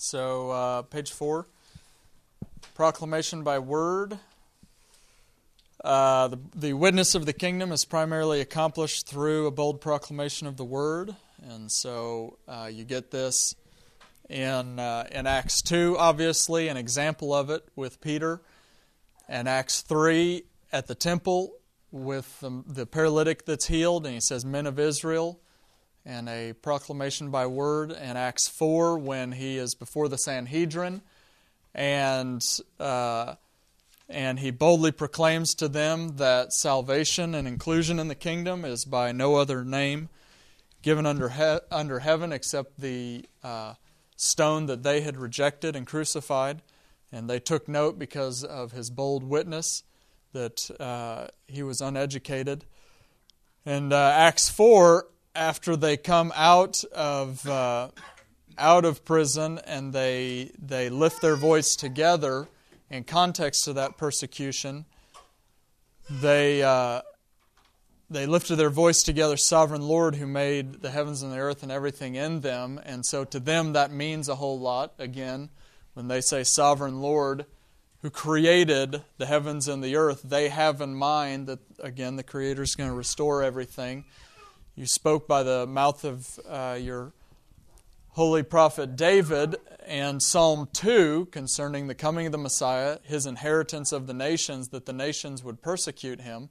So, uh, page four proclamation by word. Uh, the, the witness of the kingdom is primarily accomplished through a bold proclamation of the word. And so uh, you get this in, uh, in Acts 2, obviously, an example of it with Peter. And Acts 3 at the temple with the, the paralytic that's healed, and he says, Men of Israel, and a proclamation by word. in Acts 4 when he is before the Sanhedrin and. Uh, and he boldly proclaims to them that salvation and inclusion in the kingdom is by no other name given under, he- under heaven except the uh, stone that they had rejected and crucified. And they took note because of his bold witness that uh, he was uneducated. And uh, Acts 4, after they come out of, uh, out of prison and they, they lift their voice together in context to that persecution, they, uh, they lifted their voice together, Sovereign Lord, who made the heavens and the earth and everything in them. And so to them, that means a whole lot. Again, when they say Sovereign Lord, who created the heavens and the earth, they have in mind that, again, the Creator is going to restore everything. You spoke by the mouth of uh, your holy prophet David and Psalm 2 concerning the coming of the Messiah, his inheritance of the nations, that the nations would persecute him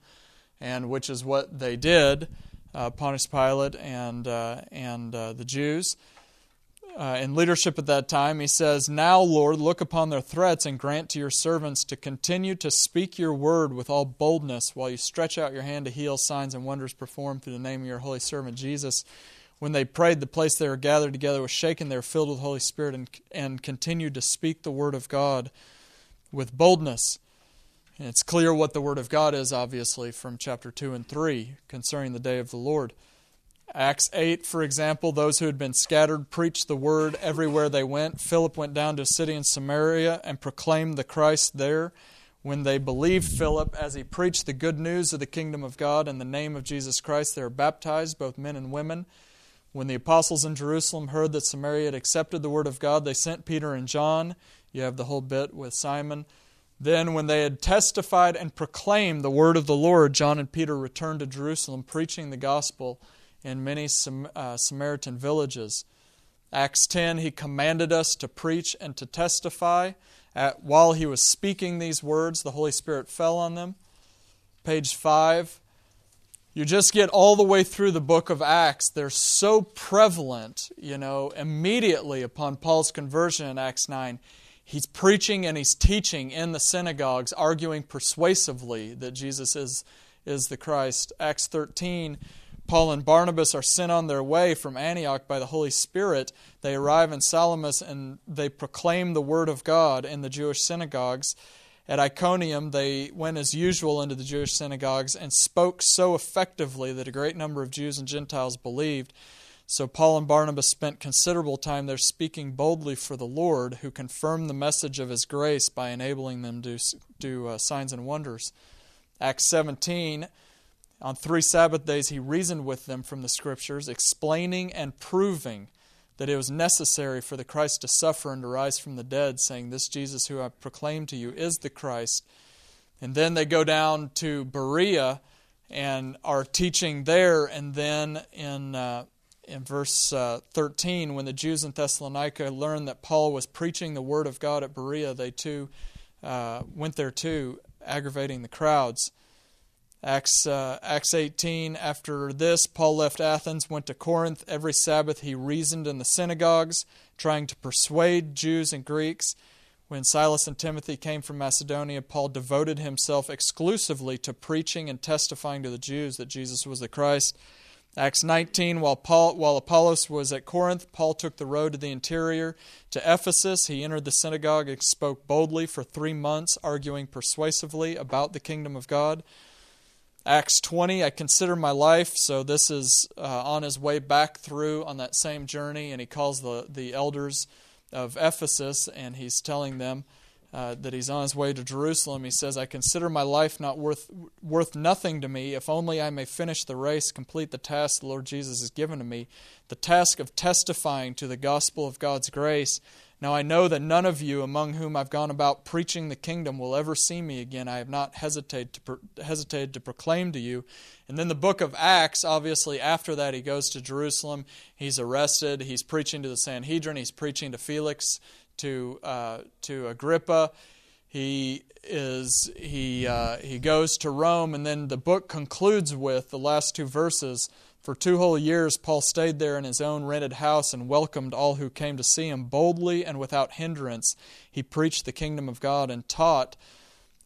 and which is what they did, uh, Pontius Pilate and, uh, and uh, the Jews. Uh, in leadership at that time, he says, Now, Lord, look upon their threats and grant to your servants to continue to speak your word with all boldness while you stretch out your hand to heal signs and wonders performed through the name of your holy servant Jesus. When they prayed, the place they were gathered together was shaken. They were filled with the Holy Spirit and, and continued to speak the word of God with boldness. And it's clear what the Word of God is, obviously, from chapter 2 and 3 concerning the day of the Lord. Acts 8, for example, those who had been scattered preached the Word everywhere they went. Philip went down to a city in Samaria and proclaimed the Christ there. When they believed Philip as he preached the good news of the kingdom of God in the name of Jesus Christ, they were baptized, both men and women. When the apostles in Jerusalem heard that Samaria had accepted the word of God, they sent Peter and John. You have the whole bit with Simon then, when they had testified and proclaimed the word of the Lord, John and Peter returned to Jerusalem, preaching the gospel in many Sam- uh, Samaritan villages. Acts 10, he commanded us to preach and to testify. At, while he was speaking these words, the Holy Spirit fell on them. Page 5. You just get all the way through the book of Acts. They're so prevalent, you know, immediately upon Paul's conversion in Acts 9 he's preaching and he's teaching in the synagogues, arguing persuasively that Jesus is, is the Christ. Acts 13, Paul and Barnabas are sent on their way from Antioch by the Holy Spirit. They arrive in Salamis and they proclaim the word of God in the Jewish synagogues. At Iconium, they went as usual into the Jewish synagogues and spoke so effectively that a great number of Jews and Gentiles believed. So Paul and Barnabas spent considerable time there speaking boldly for the Lord, who confirmed the message of his grace by enabling them to do uh, signs and wonders. Acts 17, on three Sabbath days, he reasoned with them from the Scriptures, explaining and proving that it was necessary for the Christ to suffer and to rise from the dead, saying, This Jesus who I proclaim to you is the Christ. And then they go down to Berea and are teaching there, and then in. Uh, in verse uh, 13, when the Jews in Thessalonica learned that Paul was preaching the word of God at Berea, they too uh, went there too, aggravating the crowds. Acts, uh, Acts 18, after this, Paul left Athens, went to Corinth. Every Sabbath he reasoned in the synagogues, trying to persuade Jews and Greeks. When Silas and Timothy came from Macedonia, Paul devoted himself exclusively to preaching and testifying to the Jews that Jesus was the Christ. Acts 19, while, Paul, while Apollos was at Corinth, Paul took the road to the interior to Ephesus. He entered the synagogue and spoke boldly for three months, arguing persuasively about the kingdom of God. Acts 20, I consider my life. So this is uh, on his way back through on that same journey, and he calls the, the elders of Ephesus and he's telling them uh, that he's on his way to Jerusalem. He says, I consider my life not worth, worth nothing to me, if only I may finish the race, complete the task the Lord Jesus has given to me, the task of testifying to the gospel of God's grace. Now I know that none of you among whom I've gone about preaching the kingdom will ever see me again. I have not hesitated to, pro- hesitated to proclaim to you. And then the book of Acts, obviously, after that, he goes to Jerusalem. He's arrested. He's preaching to the Sanhedrin. He's preaching to Felix to uh, to Agrippa. He is he uh, he goes to Rome, and then the book concludes with the last two verses. For two whole years, Paul stayed there in his own rented house and welcomed all who came to see him boldly and without hindrance. He preached the kingdom of God and taught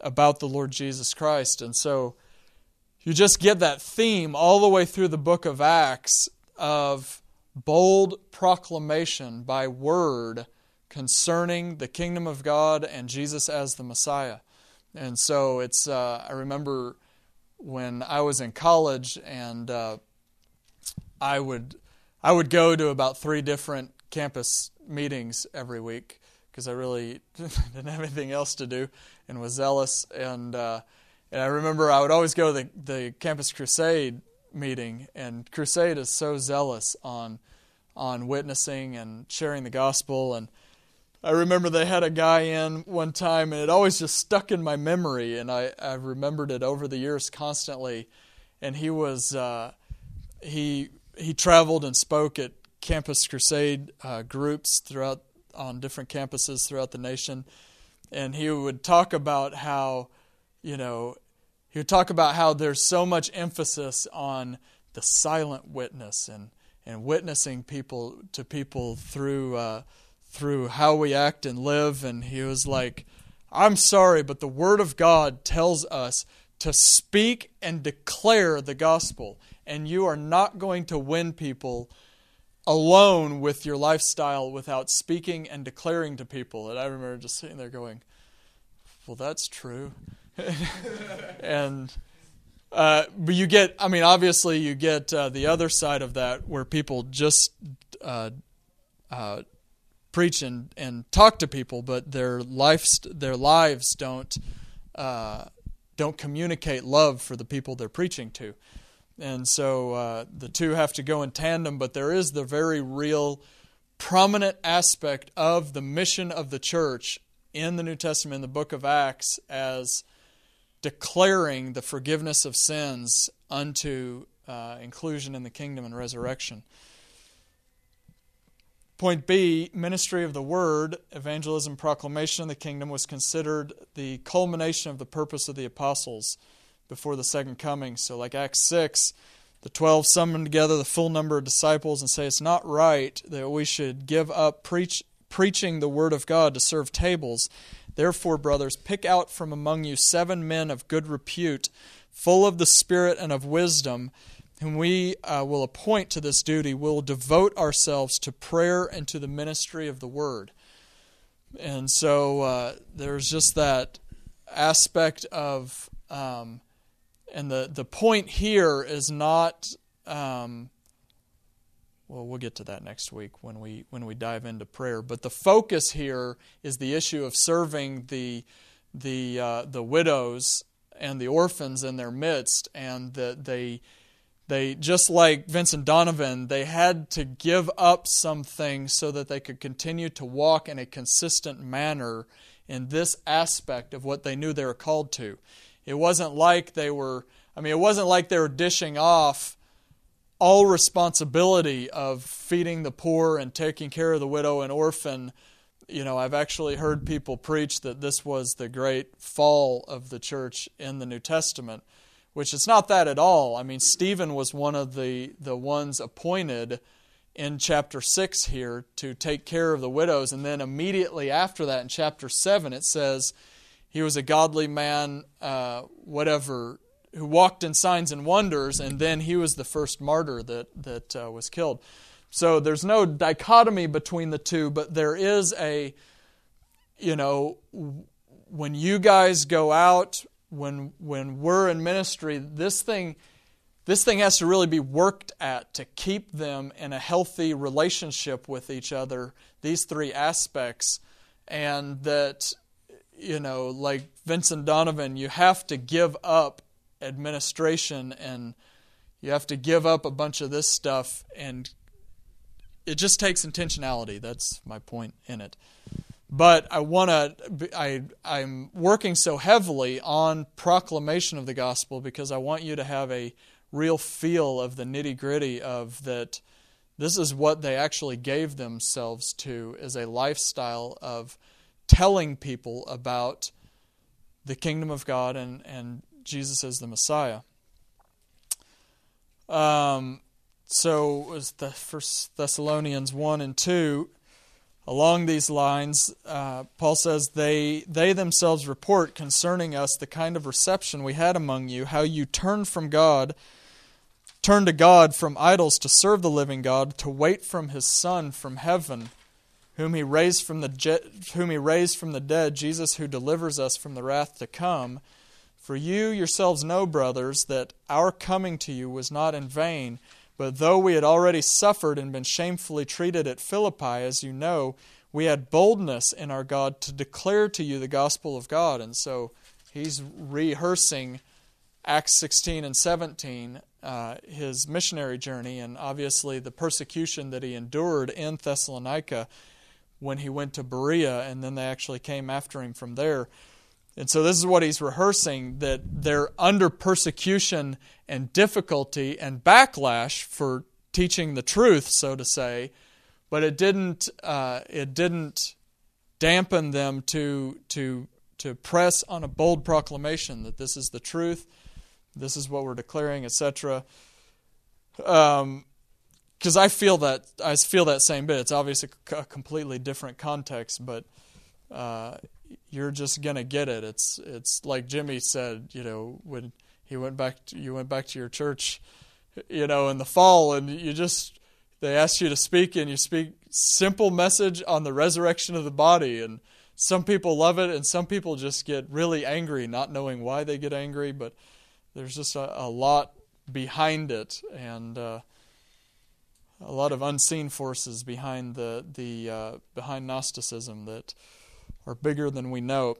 about the Lord Jesus Christ. And so you just get that theme all the way through the book of Acts of bold proclamation by word concerning the kingdom of God and Jesus as the Messiah. And so it's, uh, I remember when I was in college and uh, I would, I would go to about three different campus meetings every week because I really didn't have anything else to do and was zealous. And, uh, and I remember I would always go to the, the campus crusade meeting, and crusade is so zealous on on witnessing and sharing the gospel and I remember they had a guy in one time, and it always just stuck in my memory, and I, I remembered it over the years constantly. And he was uh, he he traveled and spoke at Campus Crusade uh, groups throughout on different campuses throughout the nation, and he would talk about how you know he would talk about how there's so much emphasis on the silent witness and and witnessing people to people through. Uh, through how we act and live. And he was like, I'm sorry, but the Word of God tells us to speak and declare the gospel. And you are not going to win people alone with your lifestyle without speaking and declaring to people. And I remember just sitting there going, Well, that's true. and. Uh, but you get, I mean, obviously, you get uh, the other side of that where people just uh, uh preach and, and talk to people, but their lives their lives don't uh, don't communicate love for the people they're preaching to, and so uh, the two have to go in tandem. But there is the very real, prominent aspect of the mission of the church in the New Testament, in the Book of Acts, as declaring the forgiveness of sins unto uh, inclusion in the kingdom and resurrection. Point B, ministry of the word, evangelism, proclamation of the kingdom was considered the culmination of the purpose of the apostles before the second coming. So, like Acts 6, the 12 summon together the full number of disciples and say it's not right that we should give up preach, preaching the word of God to serve tables. Therefore, brothers, pick out from among you seven men of good repute, full of the Spirit and of wisdom whom we uh, will appoint to this duty, We'll devote ourselves to prayer and to the ministry of the word. And so uh, there's just that aspect of, um, and the, the point here is not, um, well, we'll get to that next week when we when we dive into prayer. But the focus here is the issue of serving the the uh, the widows and the orphans in their midst, and that they they just like Vincent Donovan, they had to give up some things so that they could continue to walk in a consistent manner in this aspect of what they knew they were called to. It wasn't like they were I mean it wasn't like they were dishing off all responsibility of feeding the poor and taking care of the widow and orphan. You know, I've actually heard people preach that this was the great fall of the church in the New Testament which is not that at all. I mean, Stephen was one of the, the ones appointed in chapter 6 here to take care of the widows. And then immediately after that, in chapter 7, it says he was a godly man, uh, whatever, who walked in signs and wonders, and then he was the first martyr that, that uh, was killed. So there's no dichotomy between the two, but there is a, you know, when you guys go out when when we're in ministry, this thing this thing has to really be worked at to keep them in a healthy relationship with each other. These three aspects, and that you know, like Vincent Donovan, you have to give up administration and you have to give up a bunch of this stuff and it just takes intentionality. That's my point in it. But I want to I I'm working so heavily on proclamation of the gospel because I want you to have a real feel of the nitty-gritty of that this is what they actually gave themselves to is a lifestyle of telling people about the kingdom of God and, and Jesus as the Messiah. Um, so was the First Thessalonians one and two. Along these lines, uh, Paul says they they themselves report concerning us the kind of reception we had among you, how you turned from God, turned to God from idols to serve the living God, to wait from His Son from heaven, whom He raised from the je- whom He raised from the dead, Jesus, who delivers us from the wrath to come. For you yourselves know, brothers, that our coming to you was not in vain. But though we had already suffered and been shamefully treated at Philippi, as you know, we had boldness in our God to declare to you the gospel of God. And so he's rehearsing Acts 16 and 17, uh, his missionary journey, and obviously the persecution that he endured in Thessalonica when he went to Berea, and then they actually came after him from there. And so this is what he's rehearsing that they're under persecution and difficulty and backlash for teaching the truth, so to say, but it didn't uh, it didn't dampen them to to to press on a bold proclamation that this is the truth, this is what we're declaring, etc. Um, because I feel that I feel that same bit. It's obviously a completely different context, but uh, you're just gonna get it. It's it's like Jimmy said, you know, when he went back, to, you went back to your church, you know, in the fall, and you just they asked you to speak, and you speak simple message on the resurrection of the body, and some people love it, and some people just get really angry, not knowing why they get angry, but there's just a, a lot behind it, and. Uh, a lot of unseen forces behind the the uh, behind Gnosticism that are bigger than we know.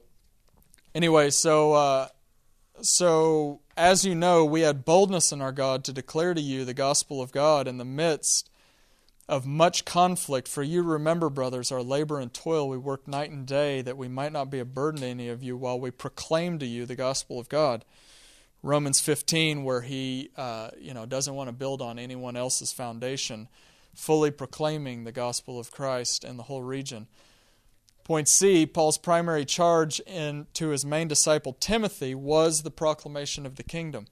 Anyway, so uh, so as you know, we had boldness in our God to declare to you the gospel of God in the midst of much conflict. For you remember, brothers, our labor and toil. We worked night and day that we might not be a burden to any of you while we proclaim to you the gospel of God. Romans 15, where he uh, you know doesn't want to build on anyone else's foundation, fully proclaiming the gospel of Christ in the whole region. Point C, Paul's primary charge in, to his main disciple Timothy was the proclamation of the kingdom.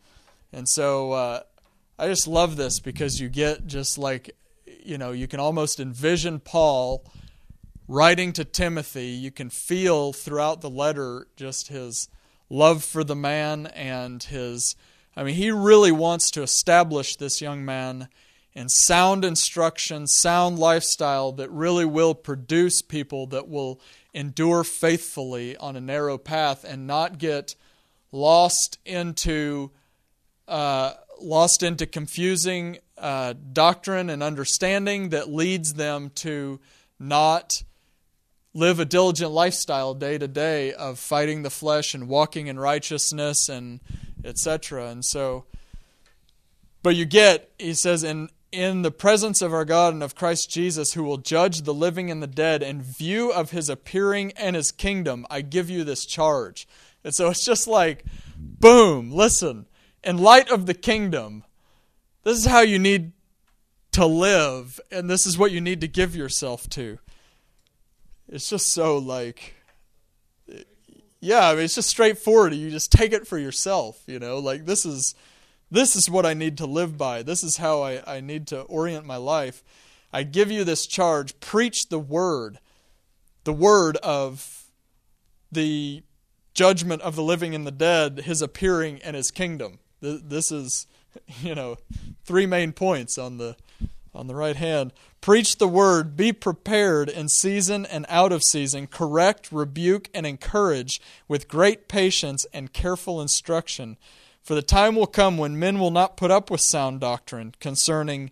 And so uh, I just love this because you get just like, you know, you can almost envision Paul writing to Timothy. You can feel throughout the letter just his love for the man and his. I mean, he really wants to establish this young man in sound instruction, sound lifestyle that really will produce people that will endure faithfully on a narrow path and not get lost into uh, lost into confusing uh, doctrine and understanding that leads them to not live a diligent lifestyle day to day of fighting the flesh and walking in righteousness and etc. And so, but you get, he says, in in the presence of our God and of Christ Jesus, who will judge the living and the dead, in view of his appearing and his kingdom, I give you this charge. And so it's just like, boom, listen, in light of the kingdom, this is how you need to live, and this is what you need to give yourself to. It's just so like, yeah, I mean, it's just straightforward. You just take it for yourself, you know, like this is this is what I need to live by. This is how I, I need to orient my life. I give you this charge preach the word, the word of the judgment of the living and the dead, his appearing and his kingdom. This is, you know, three main points on the on the right hand. Preach the word, be prepared in season and out of season, correct, rebuke, and encourage with great patience and careful instruction. For the time will come when men will not put up with sound doctrine concerning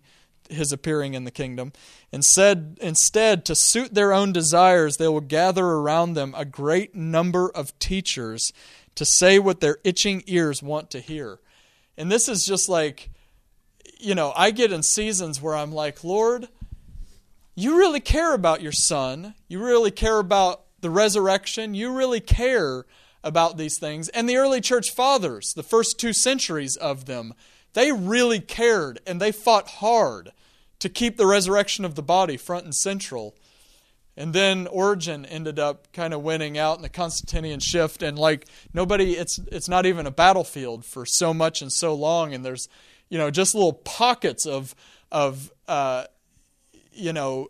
his appearing in the kingdom. Instead, instead, to suit their own desires, they will gather around them a great number of teachers to say what their itching ears want to hear. And this is just like, you know, I get in seasons where I'm like, Lord, you really care about your son. You really care about the resurrection. You really care about these things. And the early church fathers, the first two centuries of them, they really cared and they fought hard to keep the resurrection of the body front and central. And then Origen ended up kind of winning out in the Constantinian shift, and like nobody, it's it's not even a battlefield for so much and so long, and there's you know just little pockets of of uh, you know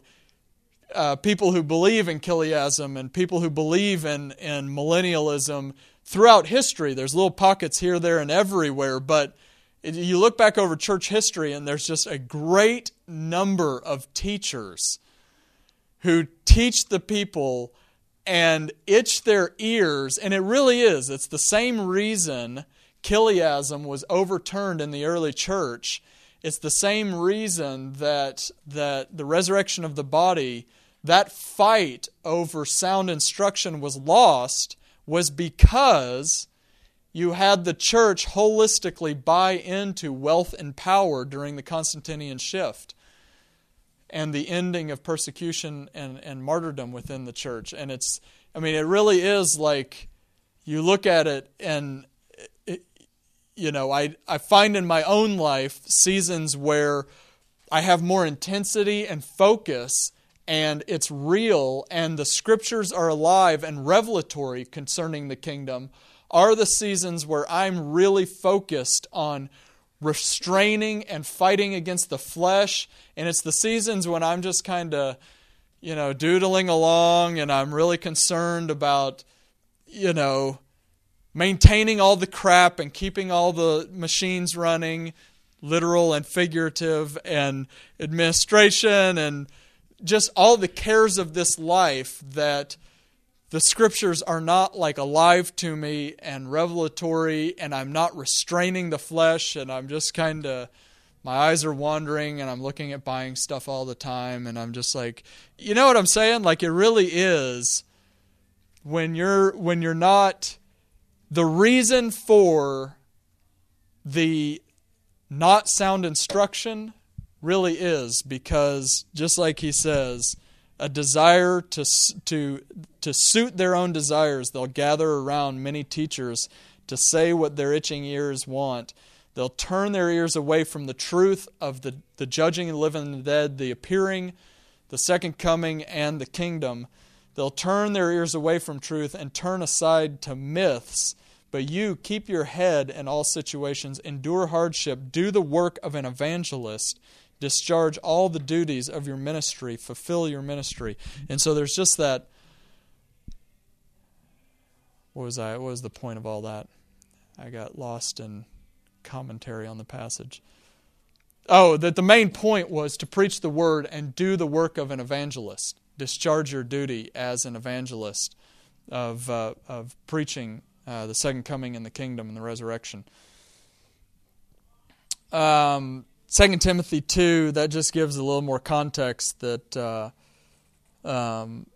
uh, people who believe in chiliasm and people who believe in in millennialism throughout history. There's little pockets here, there, and everywhere, but you look back over church history, and there's just a great number of teachers who teach the people and itch their ears. And it really is. It's the same reason chiliasm was overturned in the early church. It's the same reason that, that the resurrection of the body, that fight over sound instruction was lost, was because you had the church holistically buy into wealth and power during the Constantinian shift and the ending of persecution and, and martyrdom within the church. And it's, I mean, it really is like you look at it and, you know, I, I find in my own life seasons where I have more intensity and focus and it's real and the scriptures are alive and revelatory concerning the kingdom are the seasons where I'm really focused on restraining and fighting against the flesh. And it's the seasons when I'm just kind of, you know, doodling along and I'm really concerned about, you know, maintaining all the crap and keeping all the machines running, literal and figurative, and administration and just all the cares of this life that the scriptures are not like alive to me and revelatory, and I'm not restraining the flesh, and I'm just kind of, my eyes are wandering, and I'm looking at buying stuff all the time, and I'm just like, you know what I'm saying? Like it really is when you're when you're not the reason for the not sound instruction really is because just like he says a desire to, to, to suit their own desires, they'll gather around many teachers to say what their itching ears want. They'll turn their ears away from the truth of the, the judging and living and the dead, the appearing, the second coming, and the kingdom. They'll turn their ears away from truth and turn aside to myths. But you keep your head in all situations, endure hardship, do the work of an evangelist discharge all the duties of your ministry, fulfill your ministry. And so there's just that. What was I? What was the point of all that? I got lost in commentary on the passage. Oh, that the main point was to preach the word and do the work of an evangelist. Discharge your duty as an evangelist of uh, of preaching uh, the second coming and the kingdom and the resurrection. Um, Second Timothy two that just gives a little more context that uh, um,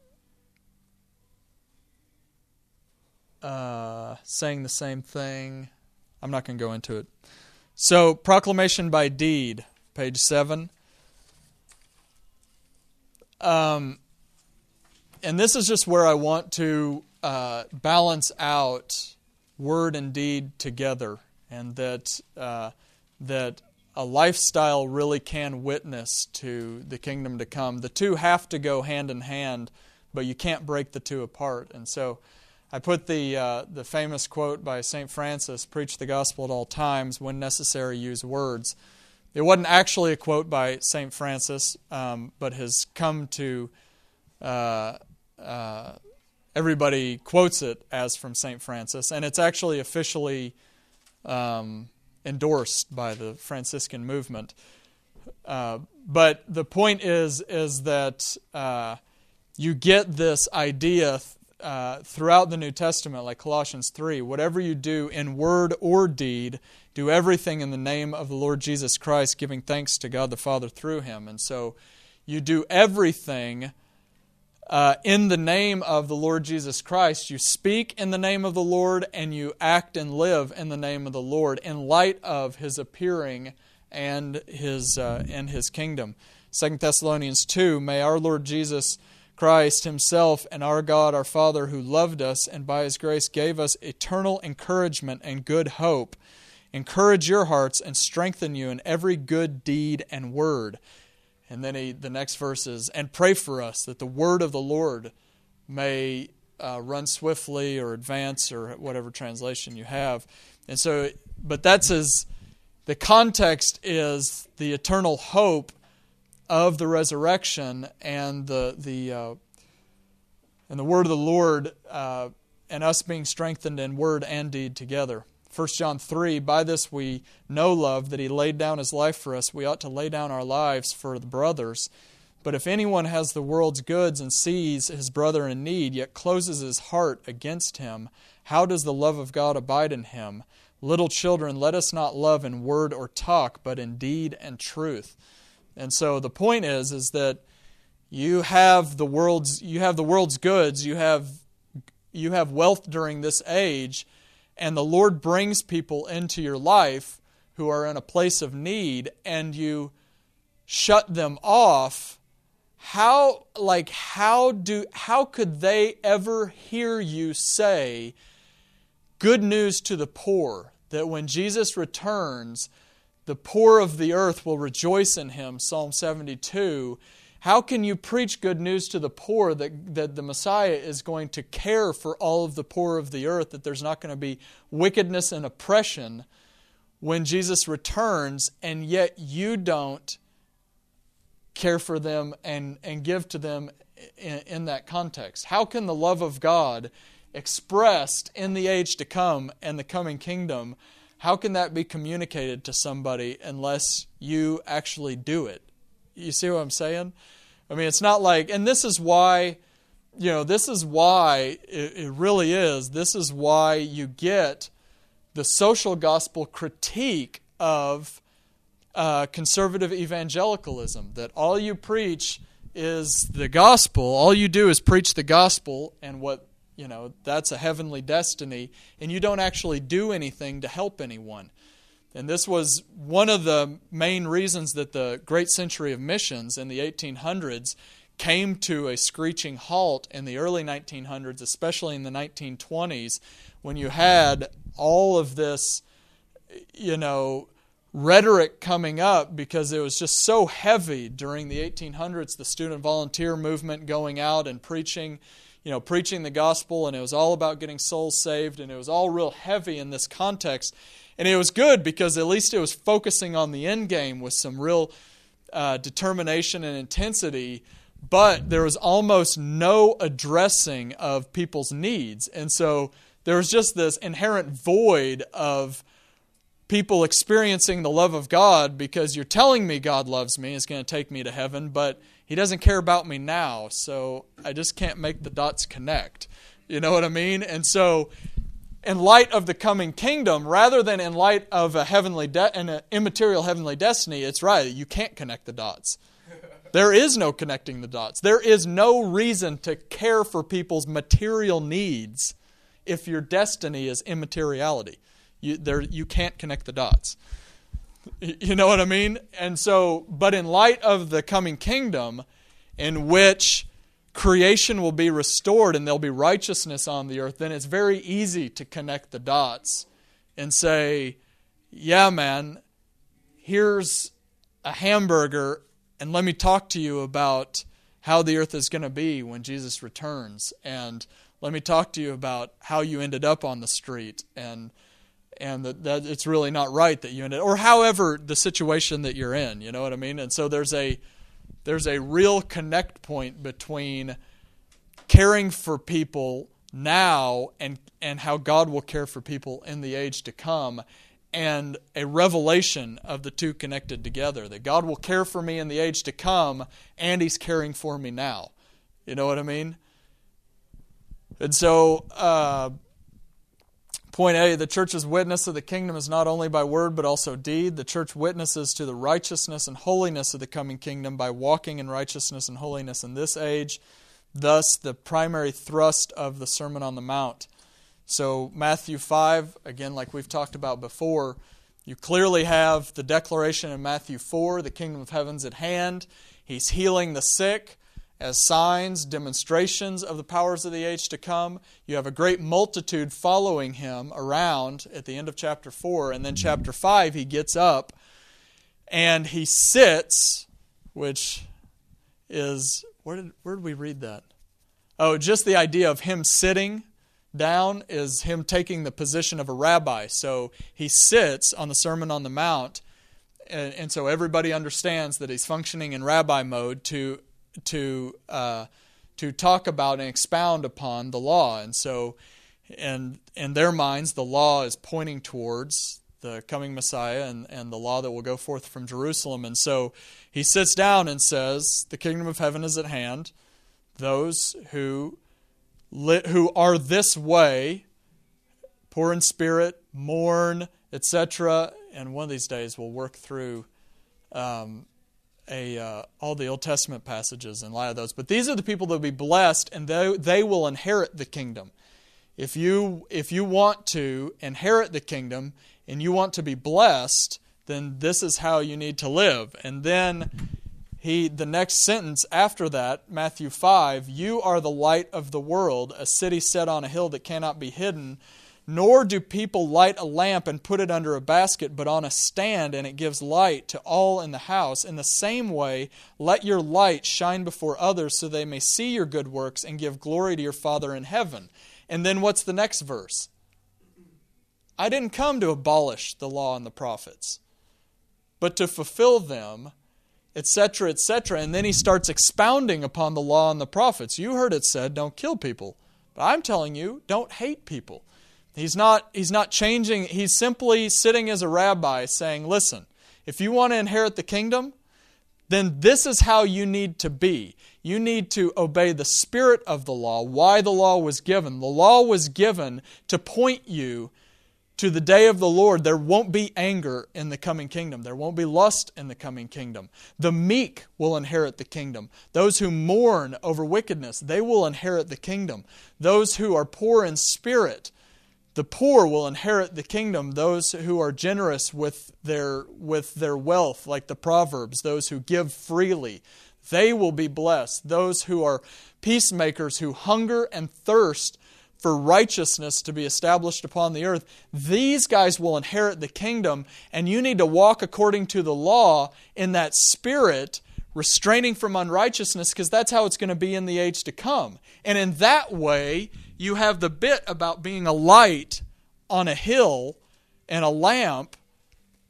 uh, saying the same thing. I'm not going to go into it. So proclamation by deed, page seven. Um, and this is just where I want to uh, balance out word and deed together, and that uh, that a lifestyle really can witness to the kingdom to come. The two have to go hand in hand, but you can't break the two apart. And so I put the, uh, the famous quote by St. Francis preach the gospel at all times, when necessary, use words. It wasn't actually a quote by St. Francis, um, but has come to, uh, uh, everybody quotes it as from St. Francis, and it's actually officially. Um, endorsed by the Franciscan movement. Uh, but the point is is that uh, you get this idea uh, throughout the New Testament, like Colossians three. Whatever you do in word or deed, do everything in the name of the Lord Jesus Christ, giving thanks to God the Father through him. And so you do everything uh, in the name of the Lord Jesus Christ. You speak in the name of the Lord and you act and live in the name of the Lord in light of his appearing and his, uh, and his kingdom. 2 Thessalonians 2 May our Lord Jesus Christ Himself and our God, our Father, who loved us and by His grace gave us eternal encouragement and good hope, encourage your hearts and strengthen you in every good deed and word and then he, the next verse is, and pray for us that the word of the Lord may uh, run swiftly or advance or whatever translation you have. And so, but that's as the context is the eternal hope of the resurrection and the the uh, and the word of the Lord uh, and us being strengthened in word and deed together. 1 John 3 By this we know love, that he laid down his life for us. We ought to lay down our lives for the brothers. But if anyone has the world's goods and sees his brother in need, yet closes his heart against him, how does the love of God abide in him? Little children, let us not love in word or talk, but in deed and truth. And so the point is, is that you have the world's you have the world's goods, you have you have wealth during this age, and the Lord brings people into your life who are in a place of need and you shut them off. How like how do how could they ever hear you say good news to the poor that when Jesus returns the poor of the earth will rejoice in him? Psalm 72 how can you preach good news to the poor that, that the Messiah is going to care for all of the poor of the earth, that there's not going to be wickedness and oppression when Jesus returns, and yet you don't care for them and, and give to them in, in that context? How can the love of God expressed in the age to come and the coming kingdom? How can that be communicated to somebody unless you actually do it? You see what I'm saying? I mean, it's not like, and this is why, you know, this is why it, it really is. This is why you get the social gospel critique of uh, conservative evangelicalism that all you preach is the gospel. All you do is preach the gospel, and what, you know, that's a heavenly destiny, and you don't actually do anything to help anyone. And this was one of the main reasons that the great century of missions in the 1800s came to a screeching halt in the early 1900s, especially in the 1920s, when you had all of this, you know, rhetoric coming up because it was just so heavy during the 1800s, the student volunteer movement going out and preaching, you know, preaching the gospel, and it was all about getting souls saved, and it was all real heavy in this context. And it was good because at least it was focusing on the end game with some real uh, determination and intensity, but there was almost no addressing of people's needs. And so there was just this inherent void of people experiencing the love of God because you're telling me God loves me, is going to take me to heaven, but He doesn't care about me now, so I just can't make the dots connect. You know what I mean? And so in light of the coming kingdom rather than in light of a heavenly de- an immaterial heavenly destiny it's right you can't connect the dots. There is no connecting the dots. There is no reason to care for people's material needs if your destiny is immateriality. You, there, you can't connect the dots. You know what i mean? And so but in light of the coming kingdom in which creation will be restored and there'll be righteousness on the earth, then it's very easy to connect the dots and say, yeah, man, here's a hamburger, and let me talk to you about how the earth is going to be when Jesus returns. And let me talk to you about how you ended up on the street and and that, that it's really not right that you ended or however the situation that you're in you know what i mean and so there's a there's a real connect point between caring for people now and, and how God will care for people in the age to come, and a revelation of the two connected together. That God will care for me in the age to come, and He's caring for me now. You know what I mean? And so, uh, Point A the church's witness of the kingdom is not only by word but also deed. The church witnesses to the righteousness and holiness of the coming kingdom by walking in righteousness and holiness in this age. Thus, the primary thrust of the Sermon on the Mount. So, Matthew 5, again, like we've talked about before, you clearly have the declaration in Matthew 4 the kingdom of heaven's at hand. He's healing the sick as signs, demonstrations of the powers of the age to come. You have a great multitude following him around at the end of chapter 4. And then chapter 5, he gets up and he sits, which is, where did, where did we read that? Oh, just the idea of him sitting down is him taking the position of a rabbi. So he sits on the Sermon on the Mount. And, and so everybody understands that he's functioning in rabbi mode to to uh, to talk about and expound upon the law. And so, and in their minds, the law is pointing towards the coming Messiah and, and the law that will go forth from Jerusalem. And so he sits down and says, The kingdom of heaven is at hand. Those who, who are this way, poor in spirit, mourn, etc., and one of these days we'll work through um, a uh, all the Old Testament passages in light of those. But these are the people that will be blessed, and they, they will inherit the kingdom. If you if you want to inherit the kingdom and you want to be blessed, then this is how you need to live. And then he the next sentence after that, Matthew five, you are the light of the world, a city set on a hill that cannot be hidden. Nor do people light a lamp and put it under a basket, but on a stand, and it gives light to all in the house. In the same way, let your light shine before others so they may see your good works and give glory to your Father in heaven. And then what's the next verse? I didn't come to abolish the law and the prophets, but to fulfill them, etc., etc. And then he starts expounding upon the law and the prophets. You heard it said, don't kill people. But I'm telling you, don't hate people. He's not, he's not changing, he's simply sitting as a rabbi saying, Listen, if you want to inherit the kingdom, then this is how you need to be. You need to obey the spirit of the law, why the law was given. The law was given to point you to the day of the Lord. There won't be anger in the coming kingdom, there won't be lust in the coming kingdom. The meek will inherit the kingdom. Those who mourn over wickedness, they will inherit the kingdom. Those who are poor in spirit, the poor will inherit the kingdom, those who are generous with their, with their wealth, like the Proverbs, those who give freely, they will be blessed. Those who are peacemakers, who hunger and thirst for righteousness to be established upon the earth, these guys will inherit the kingdom, and you need to walk according to the law in that spirit, restraining from unrighteousness, because that's how it's going to be in the age to come. And in that way, you have the bit about being a light on a hill and a lamp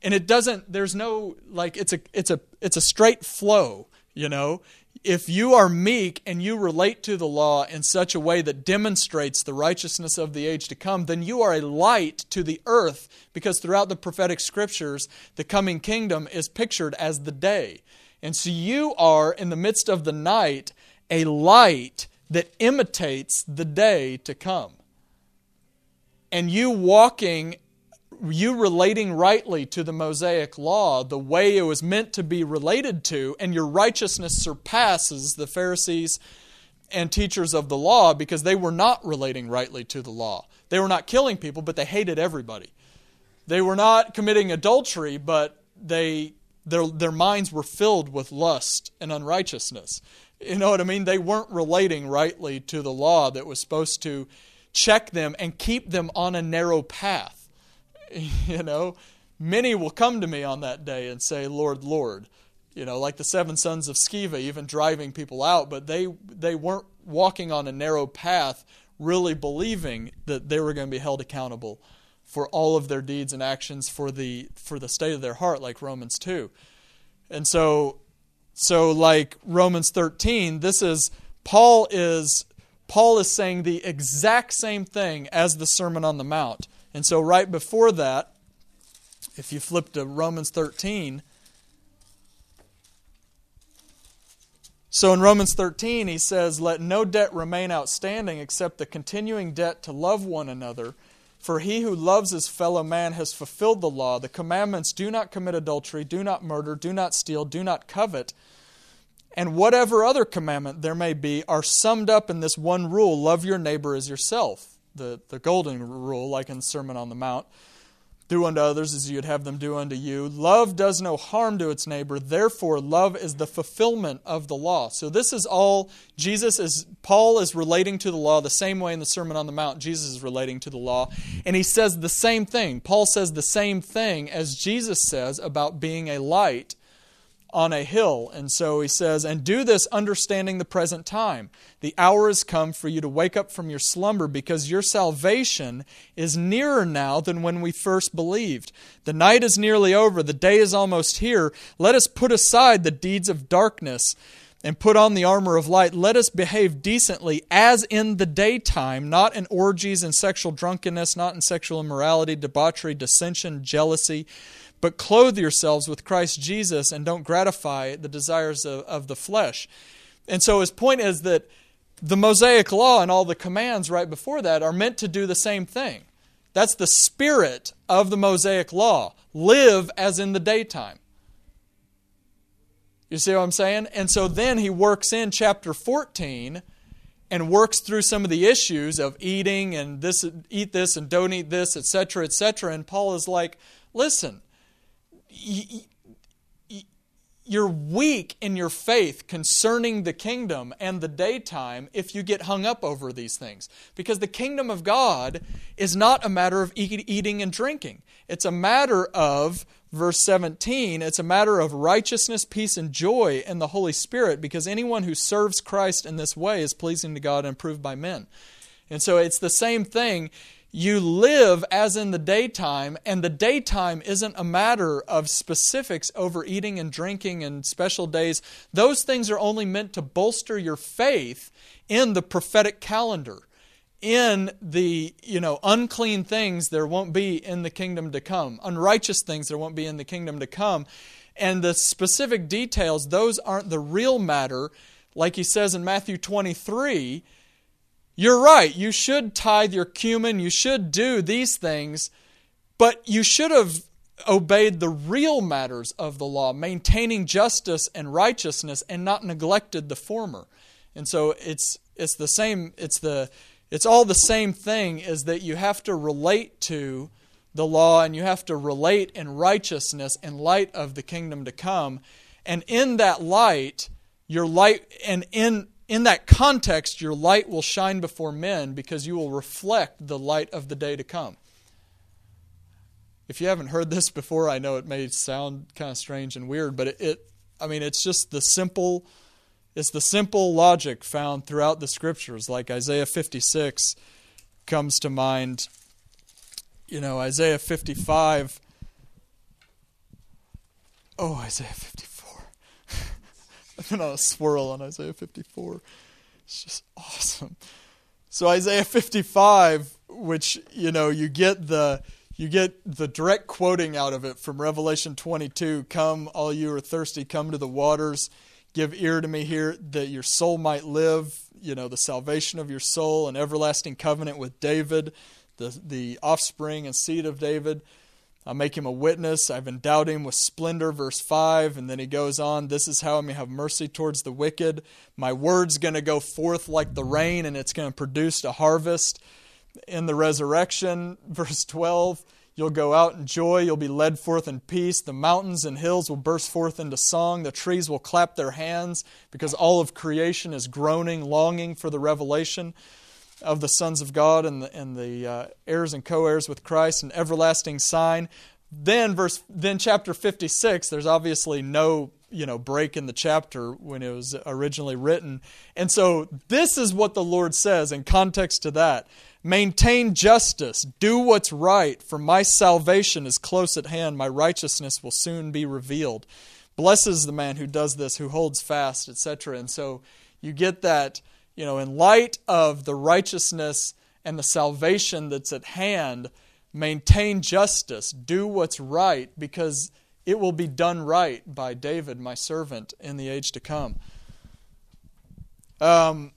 and it doesn't there's no like it's a it's a it's a straight flow you know if you are meek and you relate to the law in such a way that demonstrates the righteousness of the age to come, then you are a light to the earth because throughout the prophetic scriptures, the coming kingdom is pictured as the day. And so you are, in the midst of the night, a light that imitates the day to come. And you walking, you relating rightly to the Mosaic law, the way it was meant to be related to, and your righteousness surpasses the Pharisees and teachers of the law because they were not relating rightly to the law. They were not killing people, but they hated everybody. They were not committing adultery, but they their, their minds were filled with lust and unrighteousness. You know what I mean? They weren't relating rightly to the law that was supposed to check them and keep them on a narrow path. You know, many will come to me on that day and say, Lord, Lord. You know, like the seven sons of Sceva, even driving people out, but they, they weren't walking on a narrow path, really believing that they were going to be held accountable for all of their deeds and actions for the for the state of their heart like Romans 2. And so so like Romans 13, this is Paul is Paul is saying the exact same thing as the Sermon on the Mount. And so right before that, if you flip to Romans 13, so in Romans 13, he says, Let no debt remain outstanding except the continuing debt to love one another For he who loves his fellow man has fulfilled the law. The commandments do not commit adultery, do not murder, do not steal, do not covet. And whatever other commandment there may be are summed up in this one rule love your neighbor as yourself, the, the golden rule, like in Sermon on the Mount. Do unto others as you'd have them do unto you. Love does no harm to its neighbor. Therefore, love is the fulfillment of the law. So this is all Jesus is Paul is relating to the law the same way in the Sermon on the Mount Jesus is relating to the law. And he says the same thing. Paul says the same thing as Jesus says about being a light on a hill. And so he says, And do this understanding the present time. The hour has come for you to wake up from your slumber because your salvation is nearer now than when we first believed. The night is nearly over, the day is almost here. Let us put aside the deeds of darkness and put on the armor of light. Let us behave decently as in the daytime, not in orgies and sexual drunkenness, not in sexual immorality, debauchery, dissension, jealousy but clothe yourselves with Christ Jesus and don't gratify the desires of, of the flesh. And so his point is that the Mosaic law and all the commands right before that are meant to do the same thing. That's the spirit of the Mosaic law. Live as in the daytime. You see what I'm saying? And so then he works in chapter 14 and works through some of the issues of eating and this eat this and don't eat this, etc., etc. And Paul is like, listen, you're weak in your faith concerning the kingdom and the daytime if you get hung up over these things. Because the kingdom of God is not a matter of eating and drinking. It's a matter of, verse 17, it's a matter of righteousness, peace, and joy in the Holy Spirit because anyone who serves Christ in this way is pleasing to God and approved by men. And so it's the same thing you live as in the daytime, and the daytime isn't a matter of specifics over eating and drinking and special days. Those things are only meant to bolster your faith in the prophetic calendar. In the you know unclean things there won't be in the kingdom to come. Unrighteous things there won't be in the kingdom to come. And the specific details, those aren't the real matter. Like he says in Matthew 23, you're right. You should tithe your cumin. You should do these things. But you should have obeyed the real matters of the law, maintaining justice and righteousness, and not neglected the former. And so it's it's the same. It's the it's all the same thing. Is that you have to relate to the law and you have to relate in righteousness in light of the kingdom to come, and in that light, your light and in in that context, your light will shine before men because you will reflect the light of the day to come. If you haven't heard this before, I know it may sound kind of strange and weird, but it, it I mean, it's just the simple it's the simple logic found throughout the scriptures, like Isaiah 56 comes to mind. You know, Isaiah 55. Oh, Isaiah 55. A swirl on Isaiah 54. It's just awesome. So Isaiah 55, which you know you get the you get the direct quoting out of it from Revelation 22. Come, all you who are thirsty, come to the waters. Give ear to me here, that your soul might live. You know the salvation of your soul, an everlasting covenant with David, the the offspring and seed of David I'll make him a witness. I've endowed him with splendor, verse 5. And then he goes on, This is how I may have mercy towards the wicked. My word's going to go forth like the rain, and it's going to produce a harvest. In the resurrection, verse 12, you'll go out in joy. You'll be led forth in peace. The mountains and hills will burst forth into song. The trees will clap their hands because all of creation is groaning, longing for the revelation of the sons of God and the, and the uh, heirs and co-heirs with Christ, an everlasting sign. Then verse then chapter 56, there's obviously no you know break in the chapter when it was originally written. And so this is what the Lord says in context to that. Maintain justice, do what's right, for my salvation is close at hand, my righteousness will soon be revealed. Blesses the man who does this, who holds fast, etc. And so you get that you know, in light of the righteousness and the salvation that's at hand, maintain justice, do what's right, because it will be done right by David, my servant, in the age to come. Um,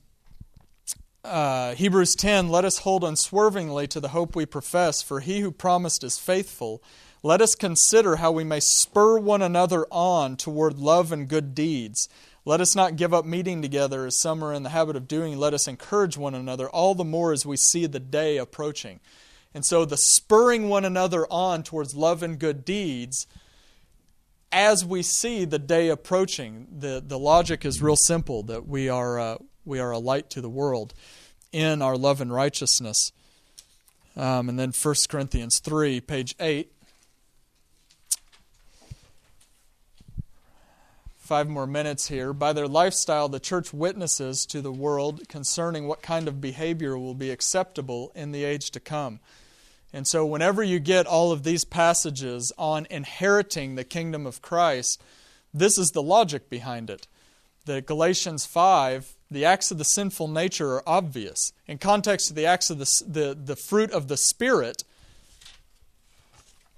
uh, Hebrews 10 Let us hold unswervingly to the hope we profess, for he who promised is faithful. Let us consider how we may spur one another on toward love and good deeds. Let us not give up meeting together as some are in the habit of doing. Let us encourage one another, all the more as we see the day approaching. And so the spurring one another on towards love and good deeds as we see the day approaching. The, the logic is real simple that we are, uh, we are a light to the world in our love and righteousness. Um, and then 1 Corinthians 3, page 8. Five more minutes here. By their lifestyle, the church witnesses to the world concerning what kind of behavior will be acceptable in the age to come. And so, whenever you get all of these passages on inheriting the kingdom of Christ, this is the logic behind it. The Galatians 5 the acts of the sinful nature are obvious. In context of the acts of the, the, the fruit of the Spirit,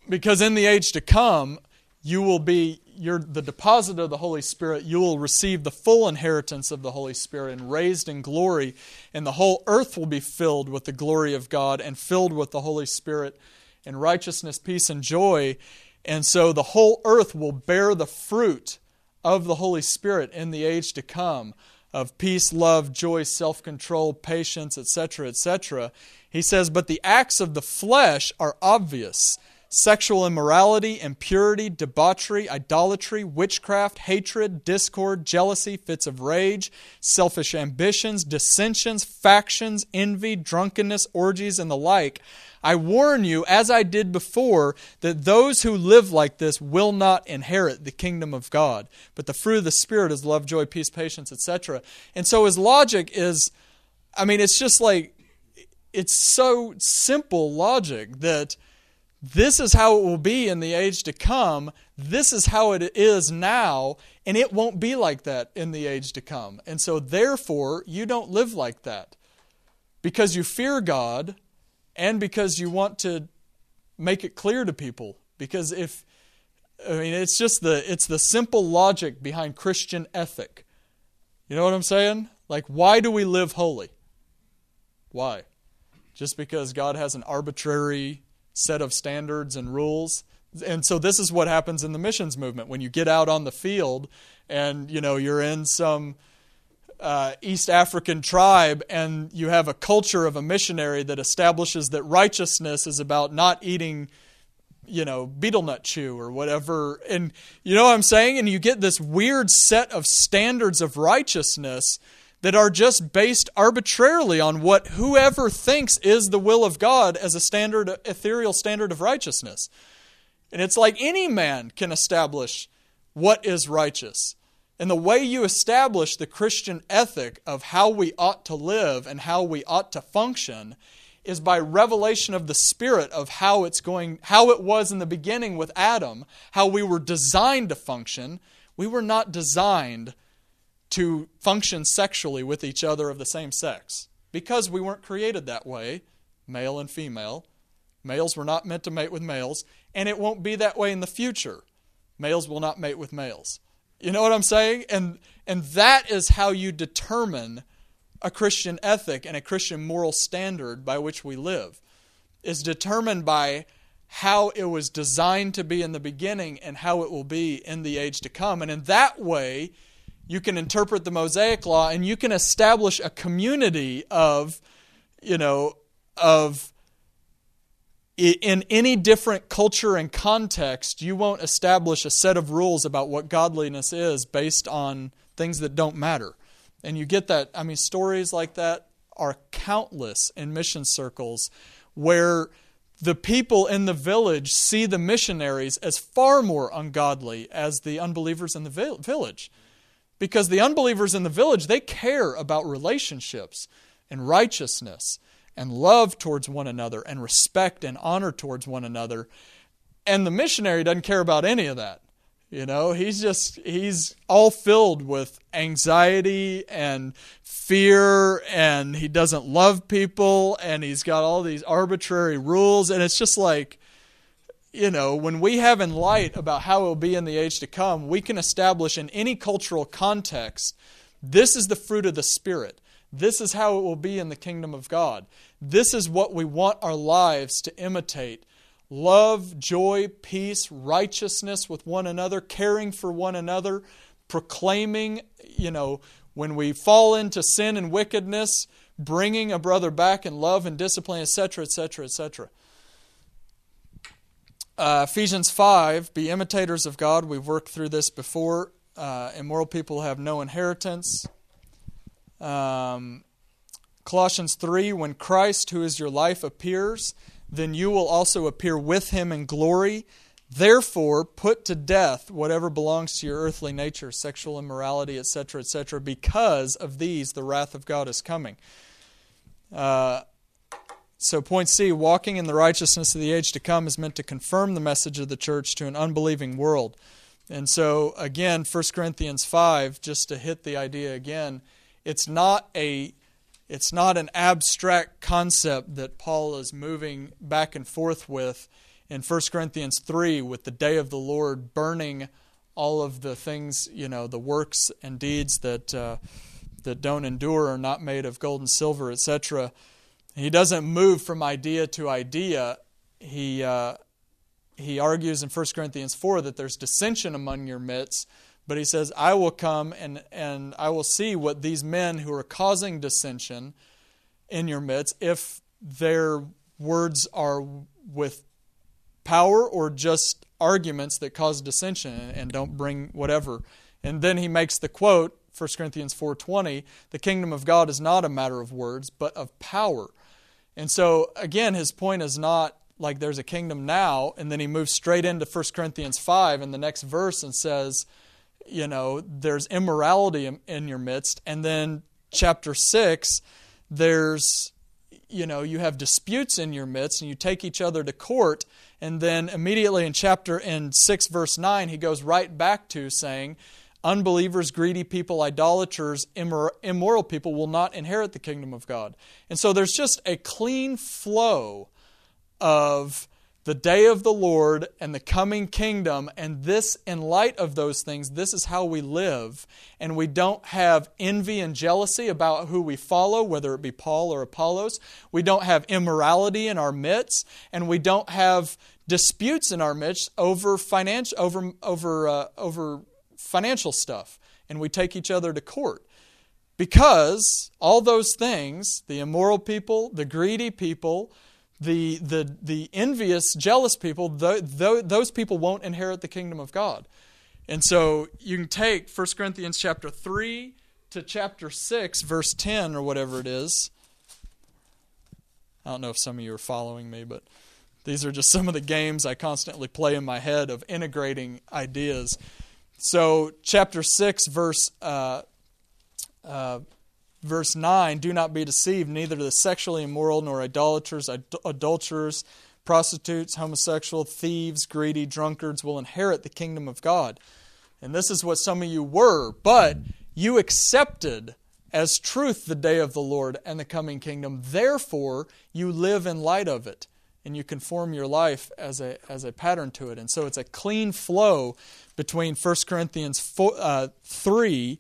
because in the age to come, you will be you're the deposit of the Holy Spirit, you will receive the full inheritance of the Holy Spirit and raised in glory, and the whole earth will be filled with the glory of God and filled with the Holy Spirit and righteousness, peace, and joy. And so the whole earth will bear the fruit of the Holy Spirit in the age to come of peace, love, joy, self control, patience, etc., etc. He says, But the acts of the flesh are obvious sexual immorality, impurity, debauchery, idolatry, witchcraft, hatred, discord, jealousy, fits of rage, selfish ambitions, dissensions, factions, envy, drunkenness, orgies, and the like I warn you, as I did before, that those who live like this will not inherit the kingdom of God. But the fruit of the Spirit is love, joy, peace, patience, etc. And so his logic is I mean, it's just like, it's so simple logic that this is how it will be in the age to come. This is how it is now, and it won't be like that in the age to come. And so, therefore, you don't live like that because you fear God and because you want to make it clear to people. Because if, I mean, it's just the, it's the simple logic behind Christian ethic. You know what I'm saying? Like, why do we live holy? Why? Just because God has an arbitrary set of standards and rules? And so this is what happens in the missions movement. When you get out on the field and, you know, you're in some uh, East African tribe and you have a culture of a missionary that establishes that righteousness is about not eating you know betel nut chew or whatever and you know what i'm saying and you get this weird set of standards of righteousness that are just based arbitrarily on what whoever thinks is the will of god as a standard ethereal standard of righteousness and it's like any man can establish what is righteous and the way you establish the Christian ethic of how we ought to live and how we ought to function is by revelation of the spirit of how it's going how it was in the beginning with Adam, how we were designed to function. We were not designed to function sexually with each other of the same sex because we weren't created that way, male and female. Males were not meant to mate with males, and it won't be that way in the future. Males will not mate with males. You know what I'm saying? And and that is how you determine a Christian ethic and a Christian moral standard by which we live. Is determined by how it was designed to be in the beginning and how it will be in the age to come. And in that way, you can interpret the Mosaic law and you can establish a community of, you know, of in any different culture and context, you won't establish a set of rules about what godliness is based on things that don't matter. And you get that, I mean, stories like that are countless in mission circles where the people in the village see the missionaries as far more ungodly as the unbelievers in the village. Because the unbelievers in the village, they care about relationships and righteousness and love towards one another and respect and honor towards one another. And the missionary doesn't care about any of that. You know, he's just, he's all filled with anxiety and fear, and he doesn't love people, and he's got all these arbitrary rules. And it's just like, you know, when we have in light about how it will be in the age to come, we can establish in any cultural context this is the fruit of the Spirit. This is how it will be in the kingdom of God. This is what we want our lives to imitate love, joy, peace, righteousness with one another, caring for one another, proclaiming, you know, when we fall into sin and wickedness, bringing a brother back in love and discipline, etc., etc., etc. Ephesians 5, be imitators of God. We've worked through this before. Uh, immoral people have no inheritance. Um, Colossians 3, when Christ, who is your life, appears, then you will also appear with him in glory. Therefore, put to death whatever belongs to your earthly nature, sexual immorality, etc., etc., because of these the wrath of God is coming. Uh, so, point C walking in the righteousness of the age to come is meant to confirm the message of the church to an unbelieving world. And so, again, 1 Corinthians 5, just to hit the idea again, it's not a it's not an abstract concept that Paul is moving back and forth with in 1 Corinthians 3 with the day of the Lord burning all of the things, you know, the works and deeds that uh, that don't endure are not made of gold and silver, etc. He doesn't move from idea to idea. He uh, he argues in 1 Corinthians 4 that there's dissension among your midst, but he says, I will come and, and I will see what these men who are causing dissension in your midst, if their words are with power or just arguments that cause dissension and don't bring whatever. And then he makes the quote, 1 Corinthians 4:20, the kingdom of God is not a matter of words, but of power. And so again, his point is not like there's a kingdom now, and then he moves straight into 1 Corinthians 5 in the next verse and says, you know, there's immorality in, in your midst. And then chapter 6, there's, you know, you have disputes in your midst and you take each other to court. And then immediately in chapter in 6 verse 9, he goes right back to saying, unbelievers, greedy people, idolaters, immor- immoral people will not inherit the kingdom of God. And so there's just a clean flow of the day of the Lord and the coming kingdom. And this, in light of those things, this is how we live. And we don't have envy and jealousy about who we follow, whether it be Paul or Apollos. We don't have immorality in our midst. And we don't have disputes in our midst over financial over over uh, over financial stuff and we take each other to court because all those things the immoral people the greedy people the, the, the envious, jealous people, the, the, those people won't inherit the kingdom of God. And so you can take 1 Corinthians chapter 3 to chapter 6, verse 10 or whatever it is. I don't know if some of you are following me, but these are just some of the games I constantly play in my head of integrating ideas. So, chapter 6, verse uh, uh, verse 9 do not be deceived. Neither the sexually immoral nor idolaters ad- adulterers prostitutes homosexual thieves greedy drunkards will inherit the kingdom of god. And this is what some of you were but you accepted as truth the day of the lord and the coming kingdom. Therefore you live in light of it and you conform your life as a, as a pattern to it and so it's a clean flow between 1 corinthians 4, uh, 3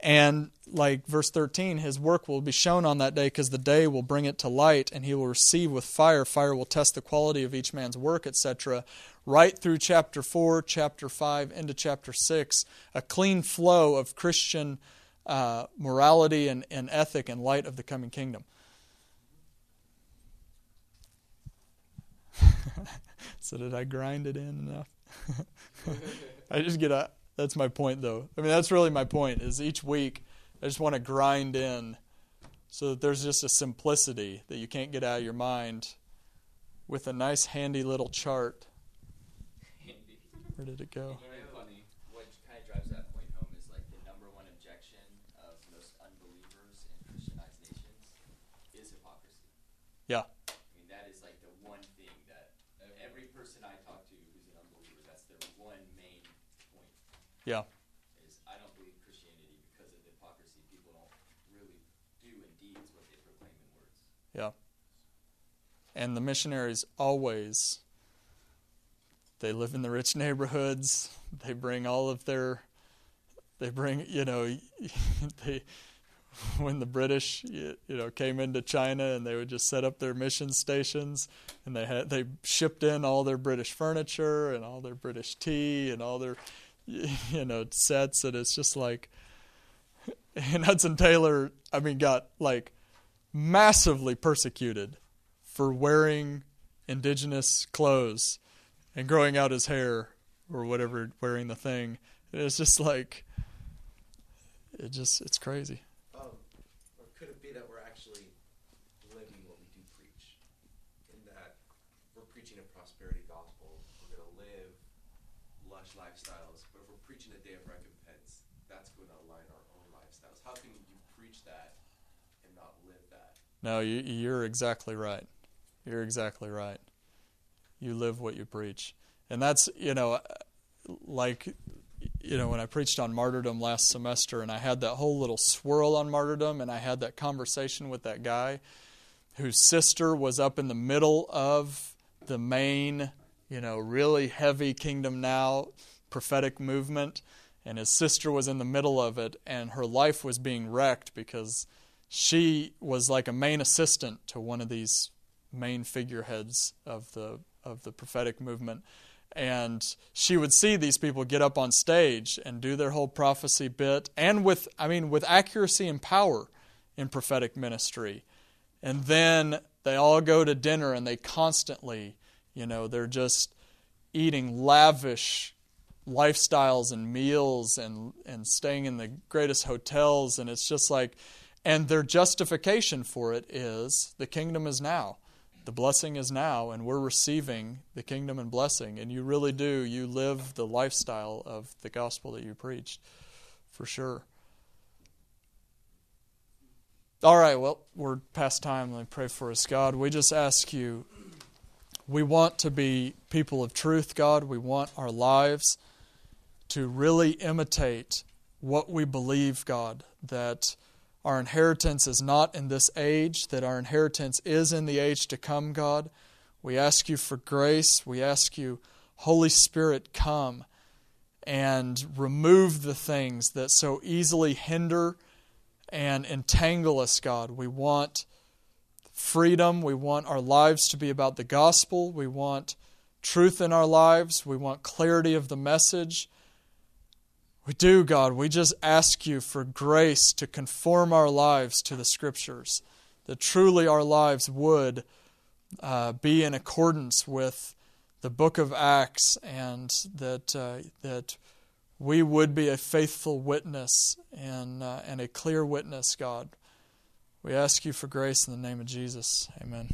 and like verse 13, his work will be shown on that day because the day will bring it to light and he will receive with fire. Fire will test the quality of each man's work, etc. Right through chapter 4, chapter 5, into chapter 6, a clean flow of Christian uh, morality and, and ethic in light of the coming kingdom. so, did I grind it in enough? I just get a that's my point, though. I mean, that's really my point. Is each week I just want to grind in, so that there's just a simplicity that you can't get out of your mind, with a nice handy little chart. Handy. Where did it go? funny. What kind of drives that point home is like the number one objection of most unbelievers in Christianized nations is hypocrisy. Yeah. I mean, that is like the one thing that every person I talk to who's an unbeliever, that's their one main point. Yeah. Is I don't believe Christianity because of the hypocrisy. People don't really do in deeds what they proclaim in words. Yeah. And the missionaries always they live in the rich neighborhoods. They bring all of their they bring, you know, they when the British, you know, came into China and they would just set up their mission stations, and they had they shipped in all their British furniture and all their British tea and all their, you know, sets, and it's just like, and Hudson Taylor, I mean, got like massively persecuted for wearing indigenous clothes and growing out his hair or whatever, wearing the thing. It's just like, it just, it's crazy. Um, or could it be that we're actually living what we do preach? In that we're preaching a prosperity gospel, we're going to live lush lifestyles, but if we're preaching a day of recompense, that's going to align our own lifestyles. How can you preach that and not live that? No, you, you're exactly right. You're exactly right. You live what you preach. And that's, you know, uh, like you know, when I preached on martyrdom last semester and I had that whole little swirl on martyrdom and I had that conversation with that guy whose sister was up in the middle of the main, you know, really heavy Kingdom Now prophetic movement and his sister was in the middle of it and her life was being wrecked because she was like a main assistant to one of these main figureheads of the of the prophetic movement. And she would see these people get up on stage and do their whole prophecy bit and with i mean with accuracy and power in prophetic ministry. And then they all go to dinner and they constantly you know they're just eating lavish lifestyles and meals and and staying in the greatest hotels. And it's just like and their justification for it is the kingdom is now the blessing is now, and we're receiving the kingdom and blessing. And you really do. You live the lifestyle of the gospel that you preached, for sure. All right, well, we're past time. Let me pray for us, God. We just ask you, we want to be people of truth, God. We want our lives to really imitate what we believe, God, that our inheritance is not in this age, that our inheritance is in the age to come, God. We ask you for grace. We ask you, Holy Spirit, come and remove the things that so easily hinder and entangle us, God. We want freedom. We want our lives to be about the gospel. We want truth in our lives. We want clarity of the message. We do, God. We just ask you for grace to conform our lives to the Scriptures, that truly our lives would uh, be in accordance with the book of Acts, and that uh, that we would be a faithful witness and uh, and a clear witness, God. We ask you for grace in the name of Jesus. Amen.